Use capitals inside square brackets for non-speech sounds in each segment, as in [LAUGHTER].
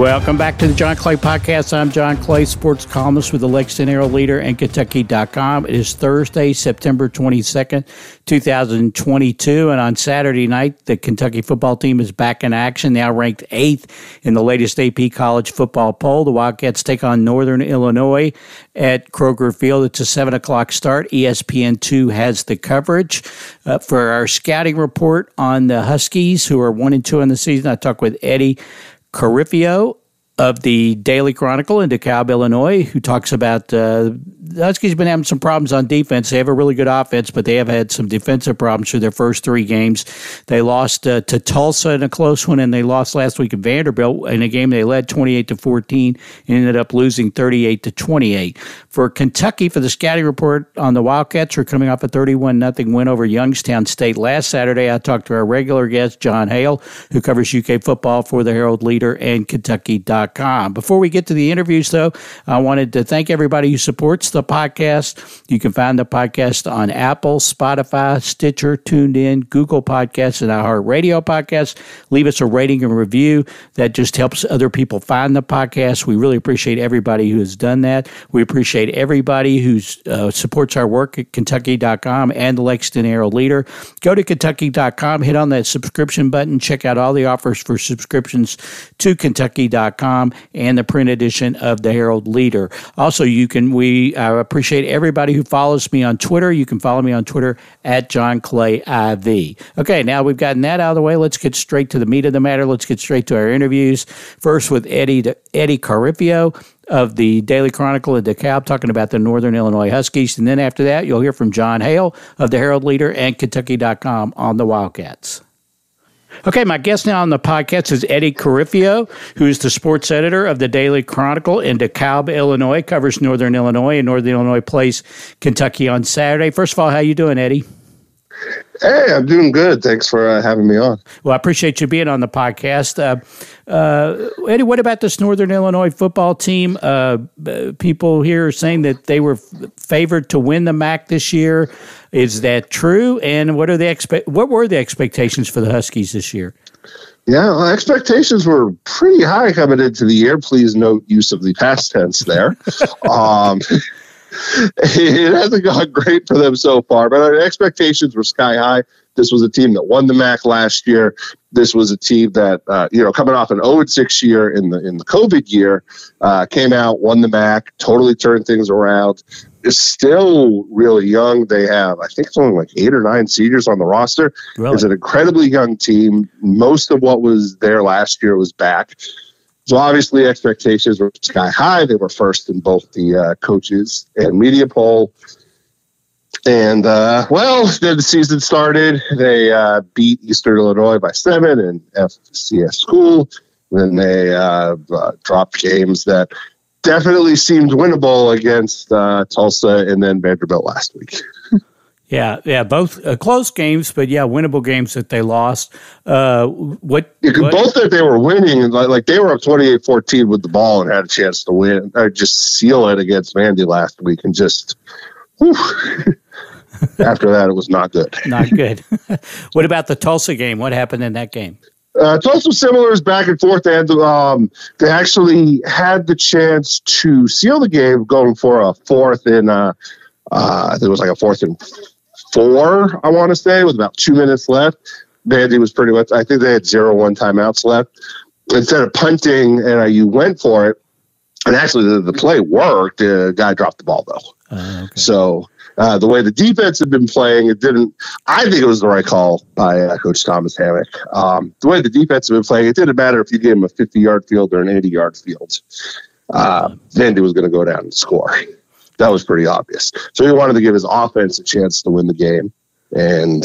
Welcome back to the John Clay Podcast. I'm John Clay, sports columnist with the Lexington Herald Leader and Kentucky.com. It is Thursday, September 22nd, 2022. And on Saturday night, the Kentucky football team is back in action, now ranked eighth in the latest AP college football poll. The Wildcats take on Northern Illinois at Kroger Field. It's a 7 o'clock start. ESPN2 has the coverage. Uh, for our scouting report on the Huskies, who are 1 and 2 in the season, I talked with Eddie Carifio of the Daily Chronicle in DeKalb, Illinois, who talks about uh, the Huskies have been having some problems on defense. They have a really good offense, but they have had some defensive problems through their first three games. They lost uh, to Tulsa in a close one, and they lost last week at Vanderbilt in a game they led 28 to 14 and ended up losing 38 to 28. For Kentucky, for the scouting report on the Wildcats, are coming off a 31 nothing win over Youngstown State last Saturday. I talked to our regular guest, Jon Hale, who covers UK football for the Herald Leader and Kentucky.com. Before we get to the interviews, though, I wanted to thank everybody who supports the podcast. You can find the podcast on Apple, Spotify, Stitcher, TuneIn, Google Podcasts, and our Radio Podcasts. Leave us a rating and review. That just helps other people find the podcast. We really appreciate everybody who has done that. We appreciate everybody who uh, supports our work at Kentucky.com and the Lexington Herald Leader. Go to Kentucky.com, hit on that subscription button, check out all the offers for subscriptions to Kentucky.com and the print edition of the Herald Leader. Also, you can, we, appreciate everybody who follows me on Twitter. You can follow me on Twitter at John Clay IV. Okay, now we've gotten that out of the way. Let's get straight to the meat of the matter. Let's get straight to our interviews. First with Eddie Eddie Carifio of the Daily Chronicle of DeKalb talking about the Northern Illinois Huskies. And then after that, you'll hear from Jon Hale of the Herald Leader and Kentucky.com on the Wildcats. Okay, my guest now on the podcast is Eddie Carifio, who's the sports editor of the Daily Chronicle in DeKalb, Illinois, covers Northern Illinois, and Northern Illinois plays Kentucky on Saturday. First of all, how you doing, Eddie? Hey, I'm doing good. Thanks for uh, having me on. Well, I appreciate you being on the podcast. Uh, uh, Eddie, what about this Northern Illinois football team? Uh, people here are saying that they were favored to win the MAC this year. Is that true? And what are the expe- What were the expectations for the Huskies this year? Yeah, well, expectations were pretty high coming into the year. Please note use of the past tense there. [LAUGHS] um, it hasn't gone great for them so far, but our expectations were sky high. This was a team that won the MAC last year. This was a team that, uh, you know, coming off an 0 6 year in the in the COVID year, uh, came out, won the MAC, totally turned things around. Is still really young. They have, I think, it's only like eight or nine seniors on the roster. Really? It's an incredibly young team. Most of what was there last year was back. So obviously, expectations were sky high. They were first in both the uh, coaches and media poll. And uh, well, then the season started. They uh, beat Eastern Illinois by seven in FCS school. Then they uh, uh, dropped games that definitely seemed winnable against uh, Tulsa and then Vanderbilt last week. [LAUGHS] Yeah, yeah, both uh, close games, but yeah, winnable games that they lost. Uh, what, yeah, what, both that they were winning, like, like they were up 28-14 with the ball and had a chance to win, or just seal it against Vandy last week, and just [LAUGHS] after that, it was not good. Not good. [LAUGHS] what about the Tulsa game? What happened in that game? Uh, Tulsa similar is back and forth. They, had, um, they actually had the chance to seal the game, going for a fourth in. Uh, uh, I think it was like a fourth and four, I want to say, with about two minutes left. Vandy was pretty much, I think they had zero one timeouts left. Instead of punting, NIU went for it. And actually, the, the play worked. The guy dropped the ball, though. Uh, okay. So uh, the way the defense had been playing, it didn't. I think it was the right call by uh, Coach Thomas Hammock. Um, the way the defense had been playing, it didn't matter if you gave him a 50 yard field or an 80 yard field. Uh, Vandy was going to go down and score that was pretty obvious. So he wanted to give his offense a chance to win the game. And,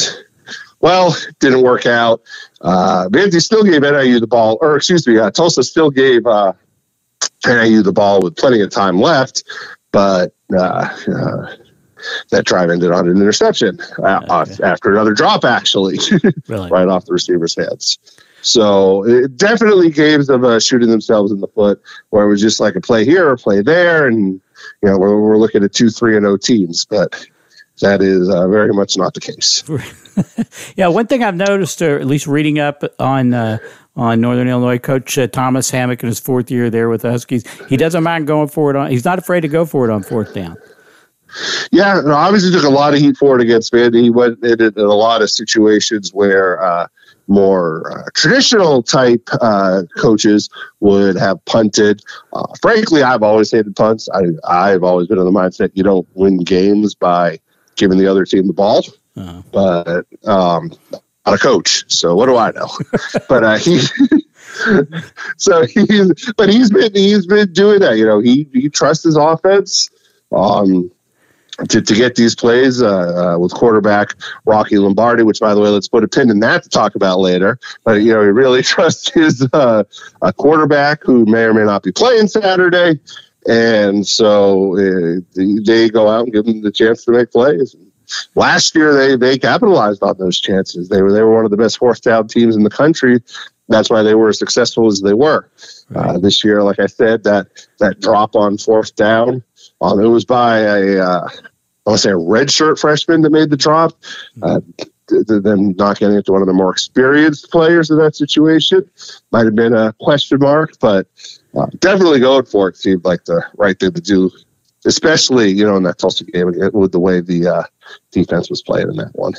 well, didn't work out. Uh, Vandy still gave NIU the ball, or excuse me, uh, Tulsa still gave uh, NIU the ball with plenty of time left, but uh, uh, that drive ended on an interception uh, after another drop, actually, [LAUGHS] really? right off the receiver's hands. So it definitely games of uh, shooting themselves in the foot, where it was just like a play here, a play there, and you know we're, we're looking at two, three, and O teams, but that is uh, very much not the case. [LAUGHS] yeah, one thing I've noticed, or at least reading up on uh, on Northern Illinois. Coach uh, Thomas Hammock in his fourth year there with the Huskies. He doesn't mind going for it on. He's not afraid to go for it on fourth down. Yeah, no, obviously took a lot of heat for it against Vandy. He went in, in a lot of situations where uh, more uh, traditional type uh, coaches would have punted. Uh, frankly, I've always hated punts. I, I've always been in the mindset you don't win games by giving the other team the ball. Uh-huh. But um, I'm a coach, so what do I know? [LAUGHS] but uh, he. [LAUGHS] so he's, but he's been he's been doing that. You know, he he trusts his offense. Um, to, to get these plays uh, uh, with quarterback Rocky Lombardi, which, by the way, let's put a pin in that to talk about later. But, you know, he really [LAUGHS] trusts his uh, a quarterback who may or may not be playing Saturday. And so uh, they go out and give them the chance to make plays. Last year, they, they capitalized on those chances. They were, they were one of the best fourth down teams in the country. That's why they were as successful as they were. Right. Uh, this year, like I said, that, that drop on fourth down – um, it was by a, uh, I want to say a red shirt freshman that made the drop. Uh, them not getting it to one of the more experienced players in that situation might have been a question mark, but uh, definitely going for it seemed like the right thing to do, especially you know in that Tulsa game with the way the uh, defense was playing in that one.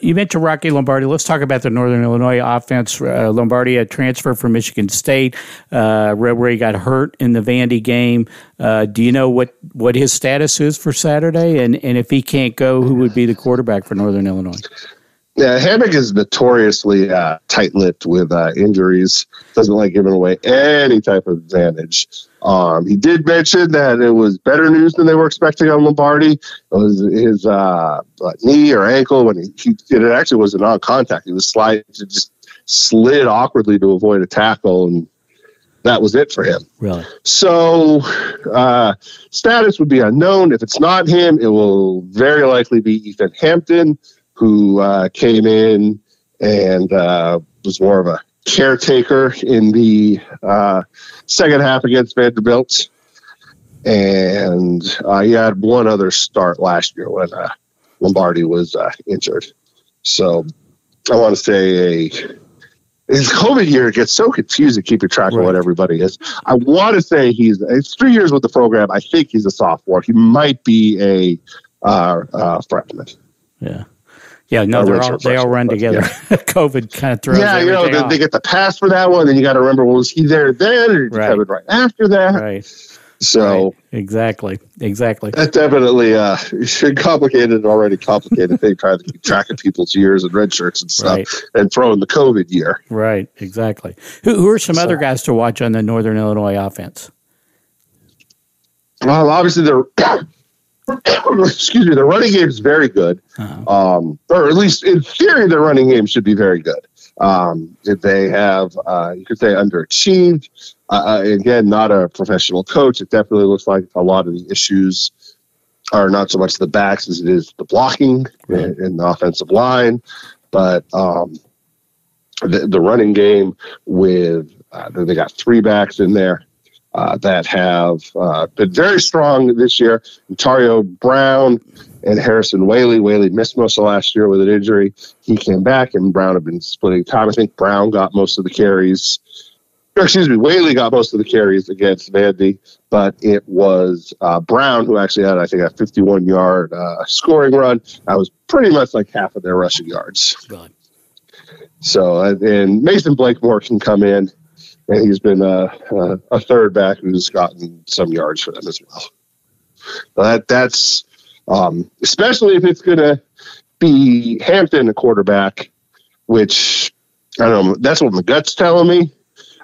You mentioned Rocky Lombardi. Let's talk about the Northern Illinois offense. Uh, Lombardi, a transfer from Michigan State, uh, he got hurt in the Vandy game. Uh, do you know what, what his status is for Saturday? And, and if he can't go, who would be the quarterback for Northern Illinois? Yeah, Hammock is notoriously uh, tight-lipped with uh, injuries. Doesn't like giving away any type of advantage. Um, he did mention that it was better news than they were expecting on Lombardi. It was his uh, knee or ankle when he, he it actually was a non-contact. He was slide just slid awkwardly to avoid a tackle, and that was it for him. Really? So, uh, status would be unknown. If it's not him, it will very likely be Ethan Hampton who uh, came in and uh, was more of a caretaker in the uh, second half against Vanderbilt. And uh, he had one other start last year when uh, Lombardi was uh, injured. So I want to say a his COVID year gets so confusing keeping track right. of what everybody is. I want to say he's it's three years with the program. I think he's a sophomore. He might be a uh, uh, freshman. Yeah. Yeah, no, they're all, they all run together. Yeah. [LAUGHS] COVID kind of throws. Yeah, you know, they, they, get the pass for that one. and you got to remember, well, was he there then, or right. right after that? Right. So right. exactly, exactly. That definitely uh, should complicate an already complicated thing trying to keep track of people's years and red shirts and stuff, right. and throw in the COVID year. Right. Exactly. Who, who are some so, other guys to watch on the Northern Illinois offense? Well, obviously they're [COUGHS] excuse me, the running game is very good, uh-huh. um, or at least in theory, the running game should be very good. Um, they have, uh, you could say, underachieved. Uh, uh, again, not a professional coach. It definitely looks like a lot of the issues are not so much the backs as it is the blocking right. in, the offensive line, but um, the, the, running game with uh, they got three backs in there uh, that have uh, been very strong this year. Antario Brown and Harrison Waylee. Waylee missed most of last year with an injury. He came back, and Brown had been splitting time. I think Brown got most of the carries. Or excuse me, Waylee got most of the carries against Vandy, but it was uh, Brown who actually had, I think, a 51 yard uh, scoring run. That was pretty much like half of their rushing yards. God. So, and Mason Blakemore can come in and he's been a, a, a, third back who's gotten some yards for them as well. That that's um, especially if it's going to be Hampton, the quarterback, which I don't know. That's what my gut's telling me.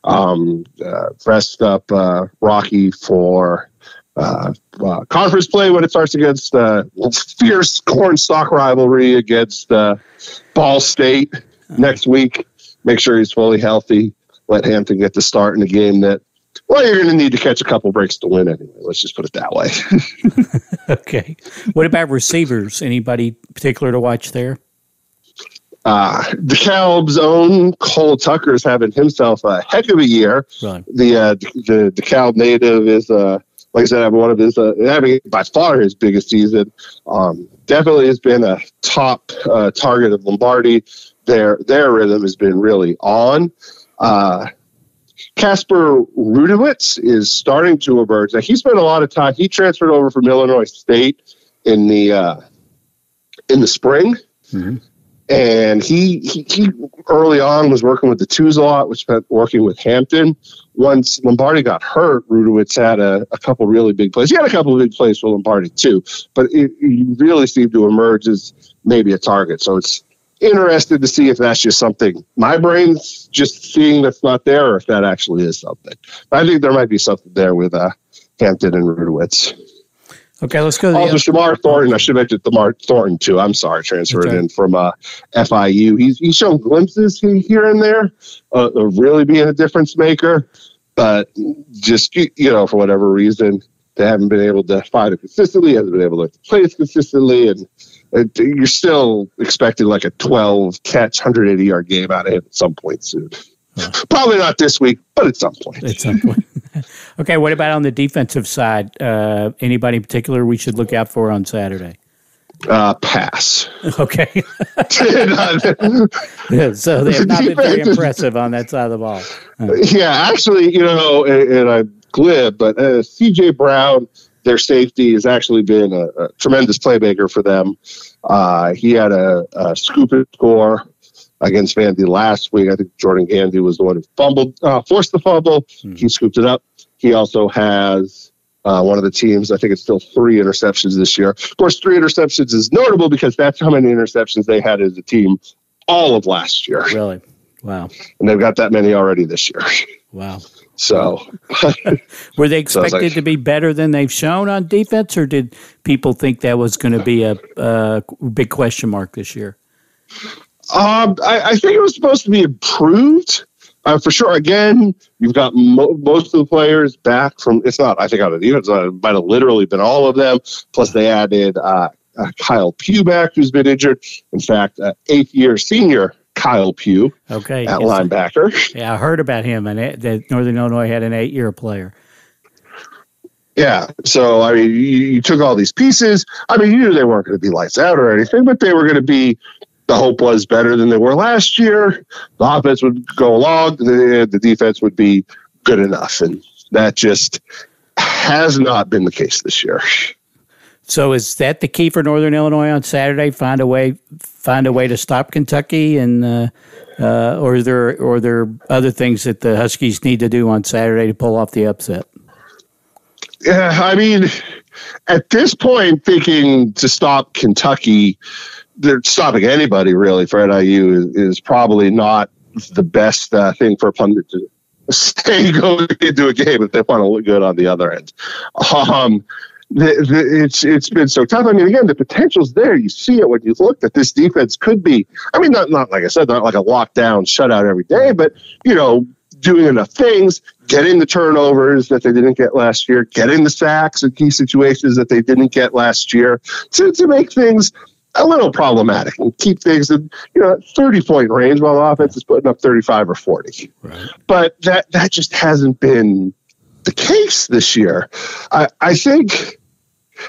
Um, uh, pressed up uh, Rocky for uh, uh, conference play when it starts against uh, fierce cornstalk rivalry against uh, Ball State next week. Make sure he's fully healthy let Hampton get the start in a game that, well, you're going to need to catch a couple breaks to win anyway. Let's just put it that way. [LAUGHS] [LAUGHS] okay. What about receivers? Anybody particular to watch there? Uh, DeKalb's own Cole Tucker is having himself a heck of a year. Right. The uh, the DeKalb native is, uh, like I said, having one of his uh, having by far his biggest season. Um, definitely has been a top uh, target of Lombardi. Their their rhythm has been really on. Uh, Kasper Rudowitz is starting to emerge. Now, he spent a lot of time. He transferred over from Illinois State in the uh, in the spring, mm-hmm. and he, he, he early on was working with the twos a lot, which meant working with Hampton. Once Lombardi got hurt, Rudowitz had a, a couple really big plays. He had a couple of big plays for Lombardi too, but he really seemed to emerge as maybe a target. So it's interested to see if that's just something my brain's just seeing that's not there, or if that actually is something. I think there might be something there with uh, Hampton and Rudowitz. Okay, let's go. To also, Shamar Thornton. I should mention Shamar Thornton too. I'm sorry, transferred okay. in from uh, FIU. He's he's shown glimpses here and there uh, of really being a difference maker, but just you know for whatever reason they haven't been able to find it consistently. Hasn't been able to play it consistently, and it, you're still expecting like a 12 catch, 180 yard game out of him at some point soon. Probably not this week, but at some point. At some point. [LAUGHS] okay, what about on the defensive side? Uh, anybody in particular we should look out for on Saturday? Uh, pass. [LAUGHS] Okay. [LAUGHS] yeah, so they have not been very impressive on that side of the ball. Yeah, actually, you know, and, and I'm glib, but uh, C.J. Brown their safety has actually been a, a tremendous playmaker for them. Uh, he had a, a scoop and score against Vandy last week. I think Jordan Gandy was the one who fumbled, uh, forced the fumble. Mm-hmm. He scooped it up. He also has uh, one of the teams. I think it's still three interceptions this year. Of course, three interceptions is notable because that's how many interceptions they had as a team all of last year. Really? Wow. And they've got that many already this year. Wow. So, [LAUGHS] were they expected so like, to be better than they've shown on defense, or did people think that was going to be a, a, big question mark this year? Um, I, I, think it was supposed to be improved. Uh, for sure. Again, you've got mo- most of the players back from. It's not. I think out of the defense, uh, it might have literally been all of them. Plus, they added uh, uh Kyle Pugh back, who's been injured. In fact, uh, eighth year senior Kyle Pugh okay, at yes. linebacker. Yeah, I heard about him, and that Northern Illinois had an eight-year player. Yeah, so I mean, you, you, took all these pieces. I mean, you knew they weren't going to be lights out or anything, but they were going to be. The hope was better than they were last year. The offense would go along, the, the defense would be good enough, and that just has not been the case this year. So is that the key for Northern Illinois on Saturday? Find a way, find a way to stop Kentucky, and uh, uh, or there or there other things that the Huskies need to do on Saturday to pull off the upset? Yeah, I mean, at this point, thinking to stop Kentucky, they're stopping anybody really for NIU is, is probably not the best uh, thing for a pundit to [LAUGHS] stay going into a game if they want to look good on the other end. Um, the, the, it's it's been so tough. I mean, again, the potential's there. You see it when you look that this defense could be. I mean, not not like I said, not like a lockdown shutout every day, but you know, doing enough things, getting the turnovers that they didn't get last year, getting the sacks in key situations that they didn't get last year, to to make things a little problematic and keep things in you know 30 point range while the offense is putting up 35 or 40 right. but that that just hasn't been the case this year i i think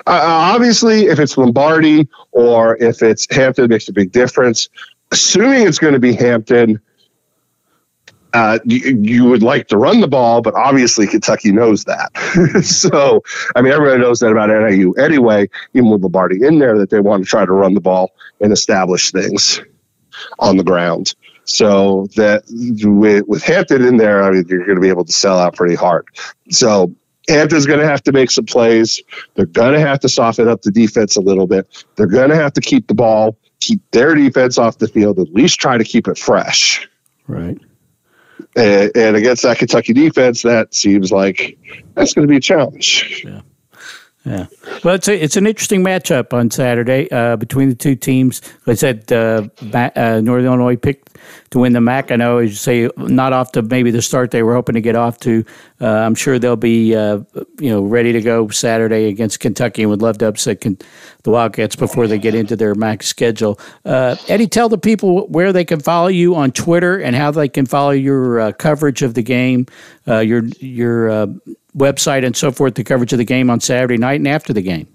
uh, obviously, if it's Lombardi or if it's Hampton, it makes a big difference. Assuming it's going to be Hampton, uh, you, you, would like to run the ball, but obviously Kentucky knows that. [LAUGHS] so, I mean, everybody knows that about NIU anyway, even with Lombardi in there, that they want to try to run the ball and establish things on the ground. So that with, with Hampton in there, I mean, you're going to be able to sell out pretty hard. So Hampton's going to have to make some plays. They're going to have to soften up the defense a little bit. They're going to have to keep the ball, keep their defense off the field, at least try to keep it fresh. Right. And, and against that Kentucky defense, that seems like that's going to be a challenge. Yeah. Yeah, well, it's a, it's an interesting matchup on Saturday uh, between the two teams. I said, uh, uh, Northern Illinois picked to win the MAC. I know, as you say, not off to maybe the start they were hoping to get off to. Uh, I'm sure they'll be uh, you know ready to go Saturday against Kentucky and would love to upset the Wildcats before they get into their MAC schedule. Uh, Eddie, tell the people where they can follow you on Twitter and how they can follow your coverage of the game, your your website and so forth the coverage of the game on Saturday night and after the game?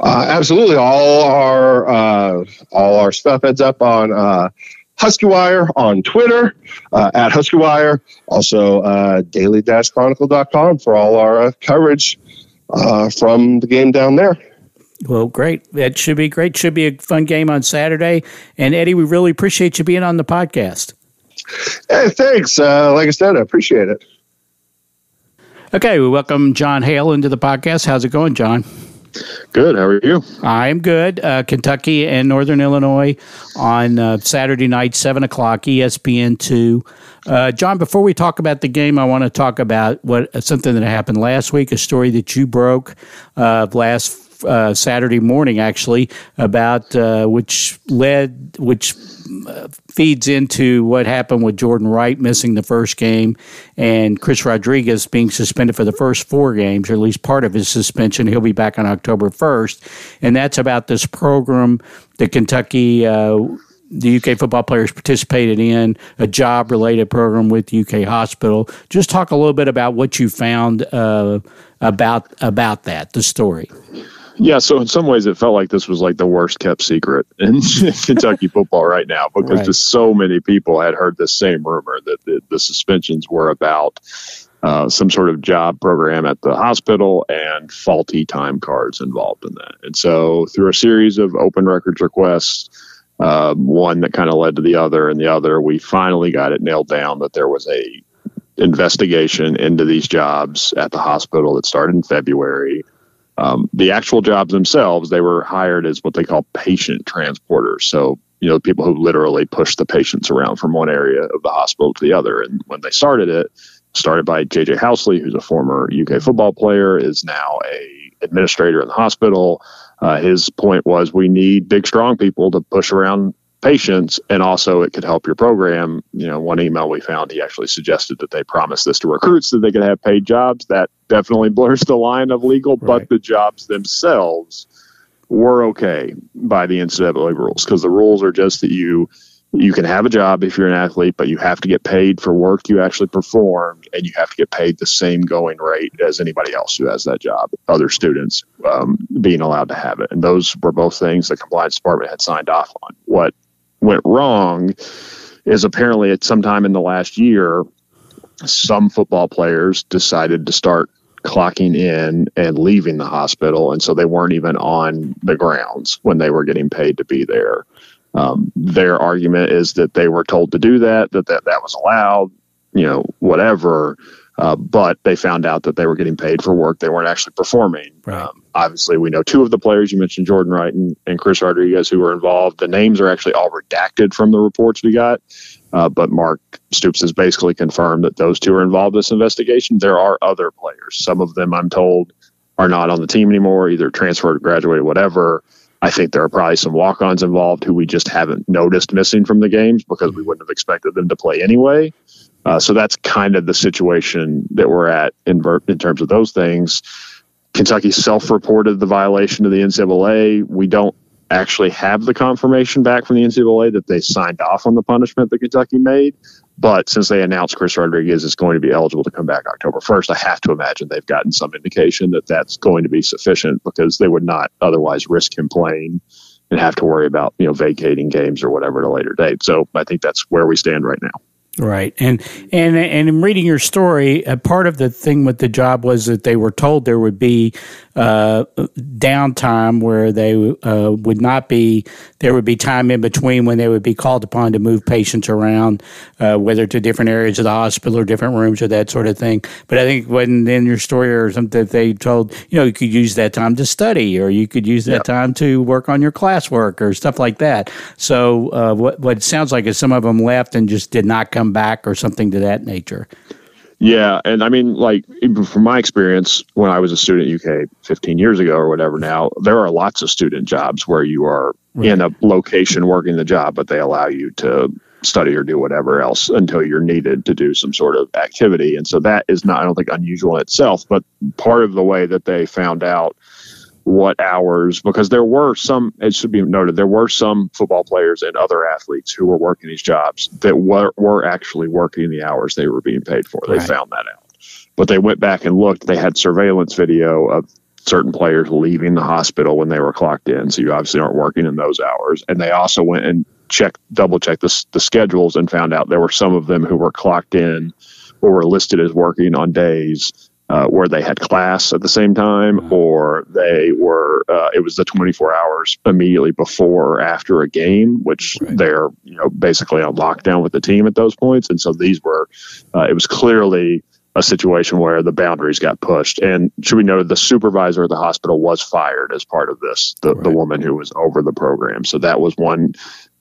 Uh, absolutely, all our uh, all our stuff ends up on uh, HuskieWire on Twitter uh, at HuskieWire. Also, uh, daily-chronicle.com for all our uh, coverage uh, from the game down there. Well, great. That should be great. Should be a fun game on Saturday. And Eddie, we really appreciate you being on the podcast. Hey, thanks. Uh, like I said, I appreciate it. Okay, we welcome Jon Hale into the podcast. How's it going, Jon? Good. How are you? I'm good. Uh, Kentucky and Northern Illinois on uh, Saturday night, 7 o'clock, ESPN 2. Uh, Jon, before we talk about the game, I want to talk about what something that happened last week, a story that you broke uh, last uh, Saturday morning, actually, about uh, which led, which uh, feeds into what happened with Jordan Wright missing the first game and Chris Rodriguez being suspended for the first four games, or at least part of his suspension. He'll be back on October 1st. And that's about this program that Kentucky. Uh, the UK football players participated in a job related program with UK Hospital. Just talk a little bit about what you found uh, about about that, the story. Yeah, so in some ways, it felt like this was like the worst kept secret in [LAUGHS] Kentucky football right now because right. just so many people had heard the same rumor that the, the suspensions were about uh, some sort of job program at the hospital and faulty time cards involved in that. And so, through a series of open records requests, uh, one that kind of led to the other and the other, we finally got it nailed down that there was a investigation into these jobs at the hospital that started in February. Um, the actual jobs themselves, they were hired as what they call patient transporters. So, you know, people who literally push the patients around from one area of the hospital to the other. And when they started it, started by JJ Housley, who's a former UK football player, is now a administrator in the hospital. Uh, his point was we need big, strong people to push around patients and also it could help your program. You know one email we found he actually suggested that they promise this to recruits that they could have paid jobs. That definitely [LAUGHS] blurs the line of legal right. but the jobs themselves were okay by the ncaa rules because the rules are just that you you can have a job if you're an athlete but you have to get paid for work you actually performed and you have to get paid the same going rate as anybody else who has that job other students um, being allowed to have it. And those were both things the compliance department had signed off on. What went wrong is apparently at some time in the last year, some football players decided to start clocking in and leaving the hospital. And so they weren't even on the grounds when they were getting paid to be there. Um, their argument is that they were told to do that, that that, that was allowed, you know, whatever. Uh, but they found out that they were getting paid for work they weren't actually performing. Right. Um, obviously, we know two of the players you mentioned, Jordan Wright and, and Chris Rodriguez, who were involved. The names are actually all redacted from the reports we got. Uh, but Mark Stoops has basically confirmed that those two are involved in this investigation. There are other players. Some of them, I'm told, are not on the team anymore, either transferred, graduated, whatever. I think there are probably some walk ons involved who we just haven't noticed missing from the games because we wouldn't have expected them to play anyway. Uh, so that's kind of the situation that we're at in, in terms of those things. Kentucky self reported the violation of the NCAA. We don't actually have the confirmation back from the NCAA that they signed off on the punishment that Kentucky made. But since they announced Chris Rodriguez is going to be eligible to come back October 1st, I have to imagine they've gotten some indication that that's going to be sufficient because they would not otherwise risk him playing and have to worry about, you know, vacating games or whatever at a later date. So I think that's where we stand right now. Right, and and and in reading your story, a part of the thing with the job was that they were told there would be uh, downtime where they uh, would not be. There would be time in between when they would be called upon to move patients around, uh, whether to different areas of the hospital or different rooms or that sort of thing. But I think when in your story or something they told you know you could use that time to study or you could use that yep. time to work on your classwork or stuff like that. So uh, what what it sounds like is some of them left and just did not come come back or something to that nature. Yeah, and I mean, like from my experience when I was a student at UK 15 years ago or whatever. Now there are lots of student jobs where you are right. in a location working the job, but they allow you to study or do whatever else until you're needed to do some sort of activity. And so that is not, I don't think, unusual in itself. But part of the way that they found out what hours because there were some it should be noted there were some football players and other athletes who were working these jobs that were, were actually working the hours they were being paid for. They right. found that out. But they went back and looked. They had surveillance video of certain players leaving the hospital when they were clocked in. So you obviously aren't working in those hours. And they also went and checked, double checked the, the schedules and found out there were some of them who were clocked in or were listed as working on days uh, where they had class at the same time, uh-huh. or they were uh, it was the 24 hours immediately before or after a game, which right. they're you know basically on lockdown with the team at those points, and so these were uh, it was clearly a situation where the boundaries got pushed. And should we note the supervisor of the hospital was fired as part of this, the, right. the woman who was over the program. So that was one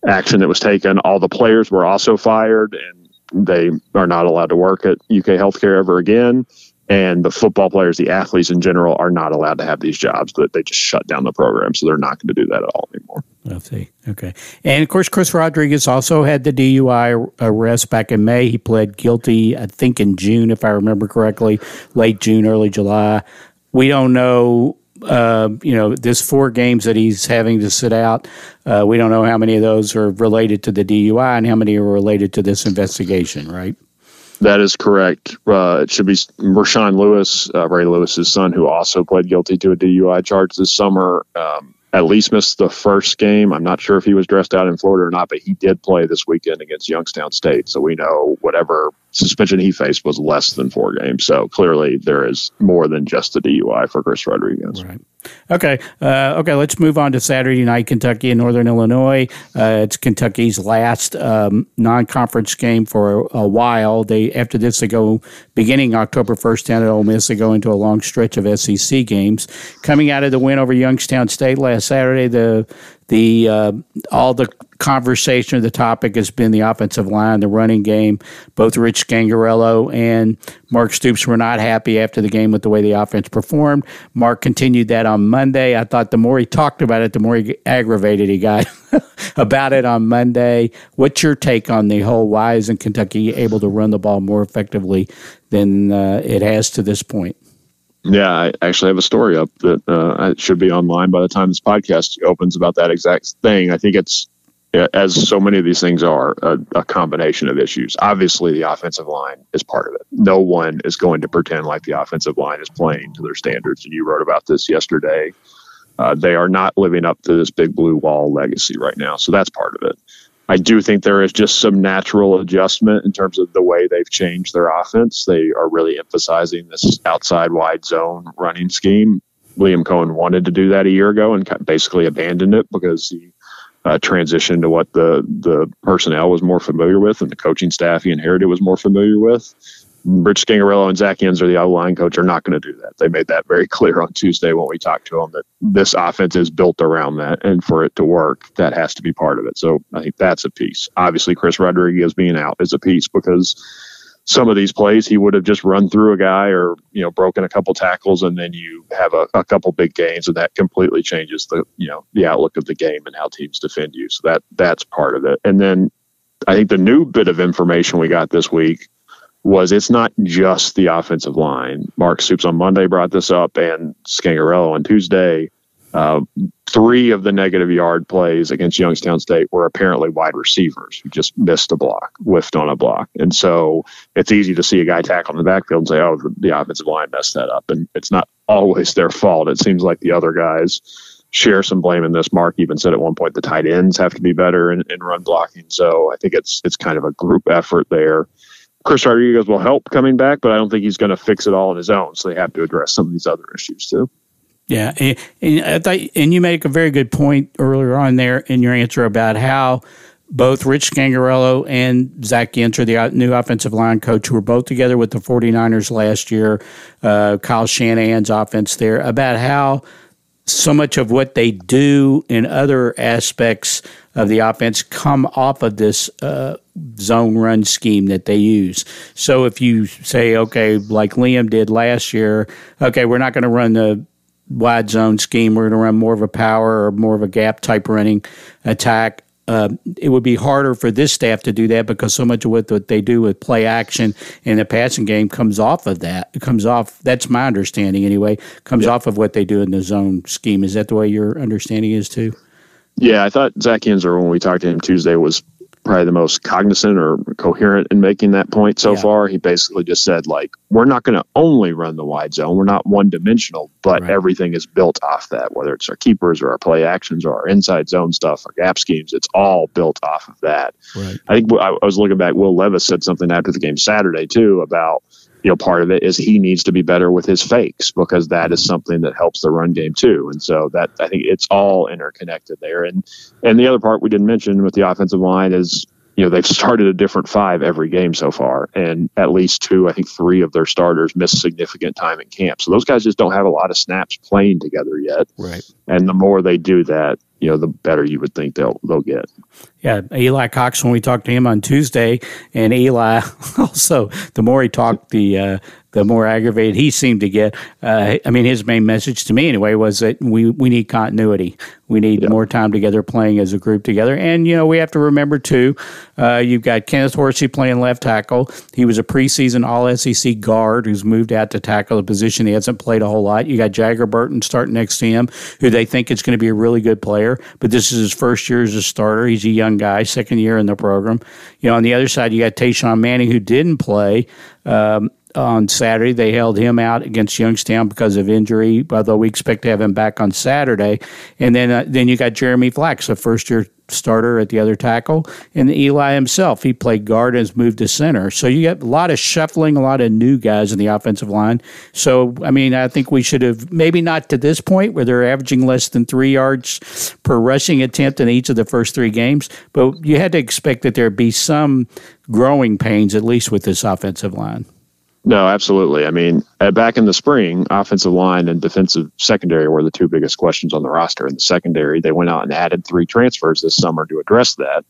action that was taken. All the players were also fired and they are not allowed to work at UK Healthcare ever again and the football players, the athletes in general, are not allowed to have these jobs. That they just shut down the program, so they're not going to do that at all anymore. I see. Okay, and of course, Chris Rodriguez also had the DUI arrest back in May. He pled guilty, I think, in June, if I remember correctly, late June, early July. We don't know uh, you know, this four games that he's having to sit out. Uh, we don't know how many of those are related to the DUI and how many are related to this investigation, right? That is correct. Uh, it should be Rahsaan Lewis, uh, Ray Lewis's son, who also pled guilty to a DUI charge this summer. Um, at least missed the first game. I'm not sure if he was dressed out in Florida or not, but he did play this weekend against Youngstown State. So we know whatever suspension he faced was less than four games. So clearly there is more than just the DUI for Chris Rodriguez. Right. Okay. Uh, okay. Let's move on to Saturday night, Kentucky and Northern Illinois. Uh, it's Kentucky's last um, non-conference game for a, a, while. They after this they go beginning October first down at Ole Miss. They go into a long stretch of SEC games. Coming out of the win over Youngstown State last Saturday, the the uh, all the conversation or the topic has been the offensive line, the running game. Both Rich Scangarello and Mark Stoops were not happy after the game with the way the offense performed. Mark continued that on Monday. I thought the more he talked about it, the more aggravated he got [LAUGHS] about it on Monday. What's your take on the whole? Why isn't Kentucky able to run the ball more effectively than uh, it has to this point? Yeah, I actually have a story up that uh, should be online by the time this podcast opens about that exact thing. I think it's, as so many of these things are, a, a, combination of issues. Obviously, the offensive line is part of it. No one is going to pretend like the offensive line is playing to their standards. And you wrote about this yesterday. Uh, they are not living up to this big blue wall legacy right now. So that's part of it. I do think there is just some natural adjustment in terms of the way they've changed their offense. They are really emphasizing this outside wide zone running scheme. Liam Coen wanted to do that a year ago and basically abandoned it because he uh, transitioned to what the the personnel was more familiar with and the coaching staff he inherited was more familiar with. Rich Scangarello and Zach Yenser, the O line coach, are not going to do that. They made that very clear on Tuesday when we talked to them that this offense is built around that, and for it to work, that has to be part of it. So I think that's a piece. Obviously, Chris Rodriguez being out is a piece because some of these plays he would have just run through a guy or you know broken a couple tackles, and then you have a, a couple big gains, and that completely changes the you know the outlook of the game and how teams defend you. So that that's part of it. And then I think the new bit of information we got this week was it's not just the offensive line. Mark Stoops on Monday brought this up, and Scangarello on Tuesday. Uh, three of the negative yard plays against Youngstown State were apparently wide receivers who just missed a block, whiffed on a block. And so it's easy to see a guy tackle in the backfield and say, oh, the, the offensive line messed that up. And it's not always their fault. It seems like the other guys share some blame in this. Mark even said at one point the tight ends have to be better in, in run blocking. So I think it's it's kind of a group effort there. Chris Rodriguez will help coming back, but I don't think he's going to fix it all on his own. So they have to address some of these other issues too. Yeah, and, and thought, and you make a very good point earlier on there in your answer about how both Rich Scangarello and Zach Yenser, the new offensive line coach, who were both together with the 49ers last year, uh, Kyle Shanahan's offense there, about how so much of what they do in other aspects of the offense come off of this uh, zone run scheme that they use. So if you say, okay, like Liam did last year, okay, we're not going to run the wide zone scheme. We're going to run more of a power or more of a gap type running attack. Uh, it would be harder for this staff to do that because so much of what, what they do with play action and the passing game comes off of that. It comes off. That's my understanding anyway. Comes off of what they do in the zone scheme. Is that the way your understanding is too? Yeah, I thought Zach Yenser when we talked to him Tuesday was probably the most cognizant or coherent in making that point so yeah. far. He basically just said, like, we're not going to only run the wide zone. We're not one dimensional, but right. everything is built off that, whether it's our keepers or our play actions or our inside zone stuff or gap schemes. It's all built off of that. Right. I think I was looking back, Will Levis said something after the game Saturday, too, about you know, part of it is he needs to be better with his fakes because that is something that helps the run game too. And so that I think it's all interconnected there. And and the other part we didn't mention with the offensive line is you know they've started a different five every game so far, and at least two, I think three of their starters missed significant time in camp. So those guys just don't have a lot of snaps playing together yet. Right. And the more they do that, you know, the better you would think they'll they'll get. Yeah, Eli Cox. When we talked to him on Tuesday, and Eli [LAUGHS] also, the more he talked, the uh, the more aggravated he seemed to get. Uh, I mean, his main message to me anyway was that we, we need continuity. We need yeah. more time together playing as a group together. And, you know, we have to remember, too, uh, you've got Kenneth Horsey playing left tackle. He was a preseason All SEC guard who's moved out to tackle the position. He hasn't played a whole lot. You got Jagger Burton starting next to him, who they think is going to be a really good player. But this is his first year as a starter. He's a young guy, second year in the program. You know, on the other side, you got Tashawn Manning, who didn't play. Um, on Saturday. They held him out against Youngstown because of injury, although we expect to have him back on Saturday. And then uh, then you got Jeremy Flax, a first year starter at the other tackle, and Eli himself. He played guard and has moved to center. So you get a lot of shuffling, a lot of new guys in the offensive line. So I mean, I think we should have maybe not to this point where they're averaging less than three yards per rushing attempt in each of the first three games, but you had to expect that there'd be some growing pains at least with this offensive line. No, absolutely. I mean, back in the spring, offensive line and defensive secondary were the two biggest questions on the roster. In the secondary, they went out and added three transfers this summer to address that.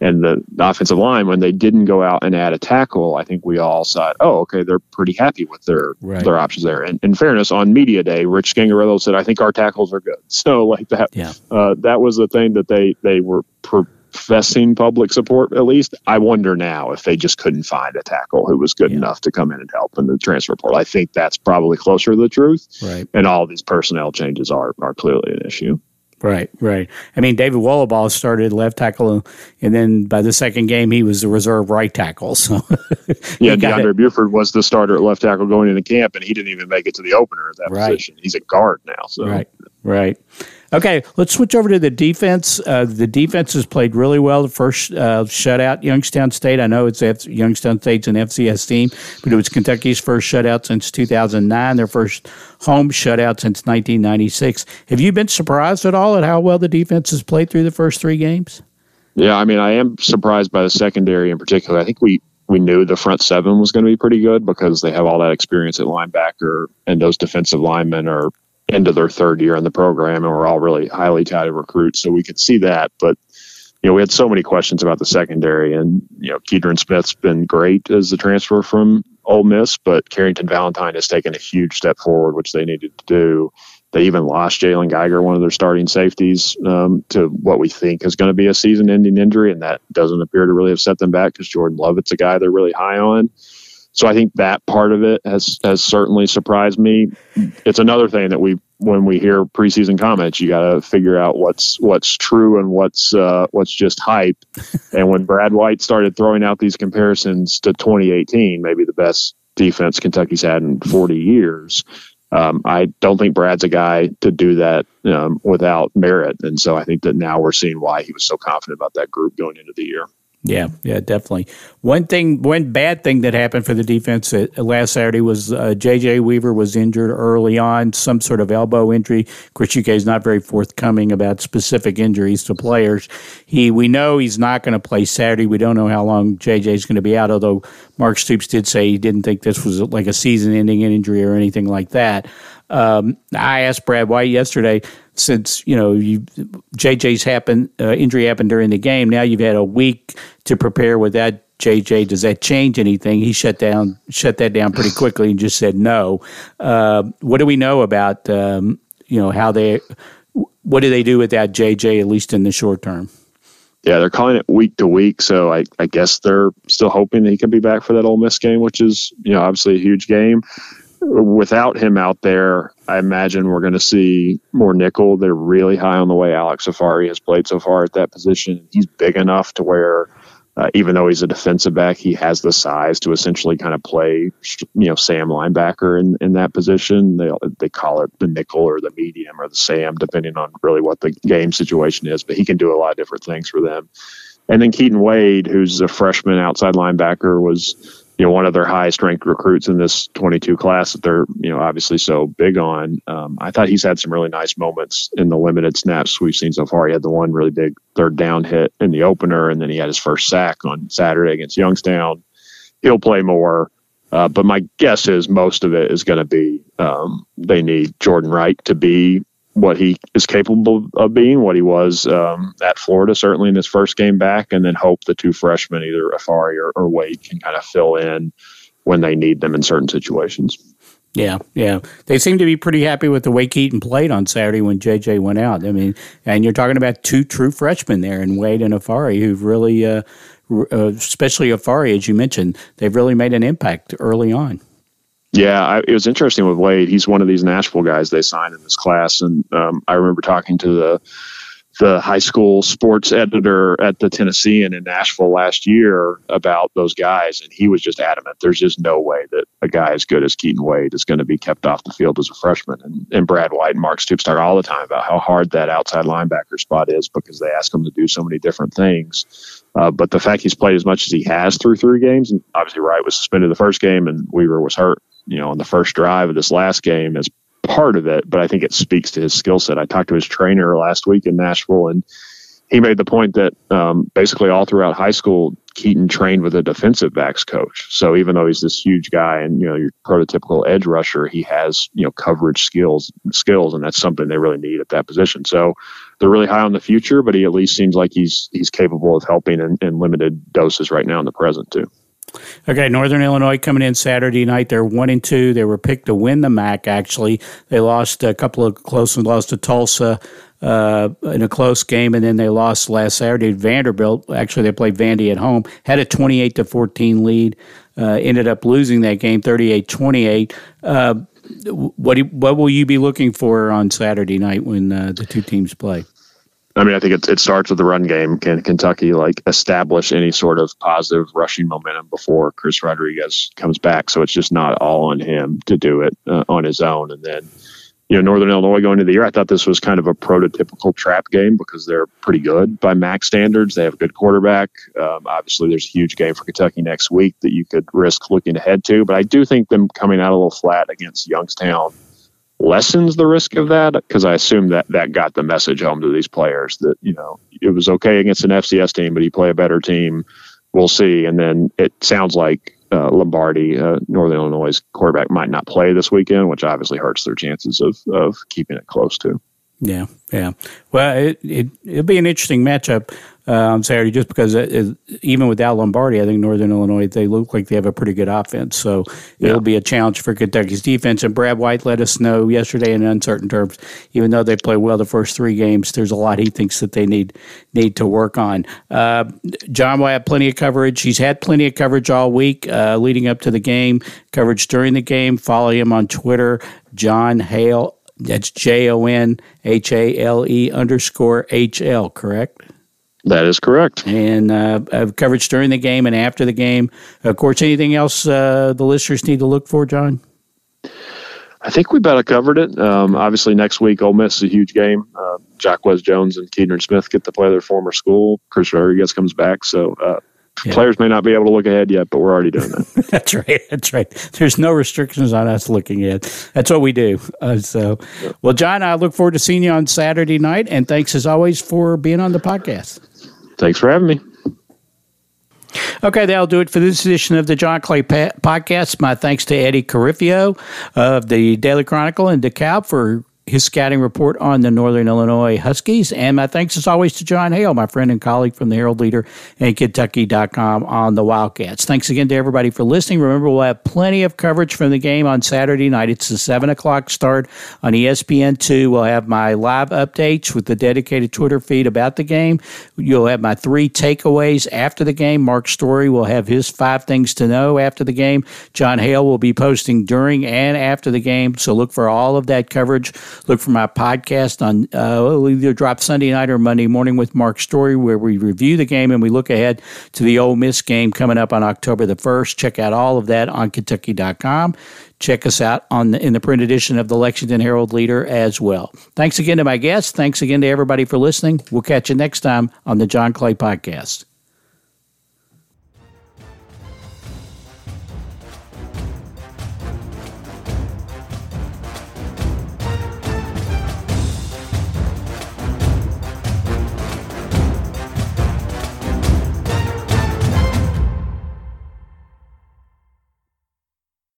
And the, the offensive line, when they didn't go out and add a tackle, I think we all saw, oh, okay, they're pretty happy with their right. their options there. And in fairness, on media day, Rich Scangarello said, I think our tackles are good. [LAUGHS] So like that, yeah. uh, that was the thing that they they were. Pre- professing public support at least. I wonder now if they just couldn't find a tackle who was good yeah. enough to come in and help in the transfer portal. I think that's probably closer to the truth. Right. And all these personnel changes are are clearly an issue. Right, right. I mean, David Wohlabaugh started left tackle, and then by the second game, he was the reserve right tackle. So, [LAUGHS] yeah, Deondre it. Buford was the starter at left tackle going into camp, and he didn't even make it to the opener at that right. position. He's a guard now. So, right, right. Okay, let's switch over to the defense. Uh, the defense has played really well. The first uh, shutout, Youngstown State. I know it's F- Youngstown State's an FCS team, but it was Kentucky's first shutout since 2009. Their first home shutout since 1996. Have you been surprised at all at how well the defense has played through the first three games? Yeah, I mean, I am surprised by the secondary in particular. I think we we knew the front seven was going to be pretty good because they have all that experience at linebacker, and those defensive linemen are into their third year in the program, and we're all really highly touted recruits. So we could see that. But you know, we had so many questions about the secondary, and you know, Keidron Smith's been great as the transfer from Ole Miss, but Carrington Valentine has taken a huge step forward, which they needed to do. They even lost Jalen Geiger, one of their starting safeties, um, to what we think is going to be a season-ending injury, and that doesn't appear to really have set them back because Jordan Lovett's a guy they're really high on. So I think that part of it has has certainly surprised me. It's another thing that we when we hear preseason comments, you got to figure out what's what's true and what's uh, what's just hype. [LAUGHS] and when Brad White started throwing out these comparisons to 2018, maybe the best defense Kentucky's had in 40 years, um, I don't think Brad's a guy to do that um, without merit. And so I think that now we're seeing why he was so confident about that group going into the year. Yeah, yeah, definitely. One thing, one bad thing that happened for the defense last Saturday was uh, J.J. Weaver was injured early on, some sort of elbow injury. UK is not very forthcoming about specific injuries to players. He, we know he's not going to play Saturday. We don't know how long J.J. is going to be out. Although Mark Stoops did say he didn't think this was like a season-ending injury or anything like that. Um, I asked Brad White yesterday since you know you JJ's happened uh, injury happened during the game. Now you've had a week to prepare with that. JJ, does that change anything? He shut down shut that down pretty quickly and just said no. Uh, what do we know about um, you know how they what do they do with that JJ at least in the short term? Yeah, they're calling it week to week, so I, I guess they're still hoping that he can be back for that Ole Miss game, which is you know obviously a huge game without him out there, I imagine we're going to see more nickel. They're really high on the way Alex Afari has played so far at that position. He's big enough to where uh, even though he's a defensive back, he has the size to essentially kind of play, you know, Sam linebacker in, in that position. They they call it the nickel or the medium or the Sam, depending on really what the game situation is. But he can do a lot of different things for them. And then Keaton Wade, who's a freshman outside linebacker, was you know one of their highest ranked recruits in this 22 class that they're you know obviously so big on. Um, I thought he's had some really nice moments in the limited snaps we've seen so far. He had the one really big third down hit in the opener, and then he had his first sack on Saturday against Youngstown. He'll play more. Uh, but my guess is most of it is going to be um, they need Jordan Wright to be what he is capable of being, what he was um, at Florida, certainly in his first game back, and then hope the two freshmen, either Afari or, or Wade, can kind of fill in when they need them in certain situations. Yeah, yeah. They seem to be pretty happy with the way Keaton played on Saturday when JJ went out. I mean, and you're talking about two true freshmen there, and Wade and Afari, who've really, uh, uh, especially Afari, as you mentioned, they've really made an impact early on. Yeah, I, it was interesting with Wade. He's one of these Nashville guys they signed in this class, and um, I remember talking to the the high school sports editor at the Tennessean in Nashville last year about those guys, and he was just adamant. There's just no way that a guy as good as Keaton Wade is going to be kept off the field as a freshman. And, and Brad White and Mark Stoops talk all the time about how hard that outside linebacker spot is because they ask him to do so many different things. Uh, but the fact he's played as much as he has through three games, and obviously Wright was suspended the first game, and Weaver was hurt you know, on the first drive of this last game as part of it, but I think it speaks to his skill set. I talked to his trainer last week in Nashville, and he made the point that um, basically all throughout high school, Keaton trained with a defensive backs coach. So even though he's this huge guy and you know your prototypical edge rusher, he has you know coverage skills skills, and that's something they really need at that position. So they're really high on the future, but he at least seems like he's he's capable of helping in, in limited doses right now in the present too. Okay, Northern Illinois coming in Saturday night. They're one and two. They were picked to win the MAC. Actually, they lost a couple of close and lost to Tulsa uh, in a close game, and then they lost last Saturday. Vanderbilt. Actually, they played Vandy at home. Had a twenty-eight to fourteen lead. Uh, ended up losing that game, 38-28. Uh, what do, what will you be looking for on Saturday night when uh, the two teams play? I mean, I think it, it starts with the run game. Can Kentucky like establish any sort of positive rushing momentum before Chris Rodriguez comes back? So it's just not all on him to do it uh, on his own. And then, you know, Northern Illinois going into the year, I thought this was kind of a prototypical trap game because they're pretty good by MAC standards. They have a good quarterback. Um, obviously, there's a huge game for Kentucky next week that you could risk looking ahead to. But I do think them coming out a little flat against Youngstown lessens the risk of that because I assume that that got the message home to these players that you know it was okay against an FCS team, but you play a better team. We'll see. And then it sounds like uh, Lombardi, uh, Northern Illinois quarterback, might not play this weekend, which obviously hurts their chances of of keeping it close to. Yeah, yeah. Well, it, it it'll be an interesting matchup uh, on Saturday, just because it, it, even without Lombardi, I think Northern Illinois they look like they have a pretty good offense. So yeah. it'll be a challenge for Kentucky's defense. And Brad White let us know yesterday in uncertain terms, even though they played well the first three games, there's a lot he thinks that they need need to work on. Uh, Jon will have plenty of coverage. He's had plenty of coverage all week uh, leading up to the game. Coverage during the game. Follow him on Twitter, Jon Hale that's J O N H A L E underscore H L, correct? That is correct. And uh, coverage during the game and after the game. Of course, anything else uh, the listeners need to look for, Jon? I think we better covered it. Um, obviously, next week, Ole Miss is a huge game. Uh, Wes Jones and Keaton Smith get to play their former school. Chris Rodriguez comes back. So uh, yeah. Players may not be able to look ahead yet, but we're already doing that. [LAUGHS] that's right. That's right. There's no restrictions on us looking ahead. That's what we do. Uh, so, well, Jon, I look forward to seeing you on Saturday night, and thanks as always for being on the podcast. Thanks for having me. Okay, that'll do it for this edition of the John Clay pa- Podcast. My thanks to Eddie Carifio of the Daily Chronicle and DeKalb for his scouting report on the Northern Illinois Huskies. And my thanks, as always, to Jon Hale, my friend and colleague from the Herald Leader and Kentucky.com on the Wildcats. Thanks again to everybody for listening. Remember, we'll have plenty of coverage from the game on Saturday night. It's the 7 o'clock start on ESPN2. We'll have my live updates with the dedicated Twitter feed about the game. You'll have my three takeaways after the game. Mark Story will have his five things to know after the game. Jon Hale will be posting during and after the game. So look for all of that coverage Look for my podcast on uh, we'll either drop Sunday night or Monday morning with Mark Story, where we review the game and we look ahead to the Ole Miss game coming up on October the 1st. Check out all of that on Kentucky.com. Check us out on the, in the print edition of the Lexington Herald Leader as well. Thanks again to my guests. Thanks again to everybody for listening. We'll catch you next time on the John Clay Podcast.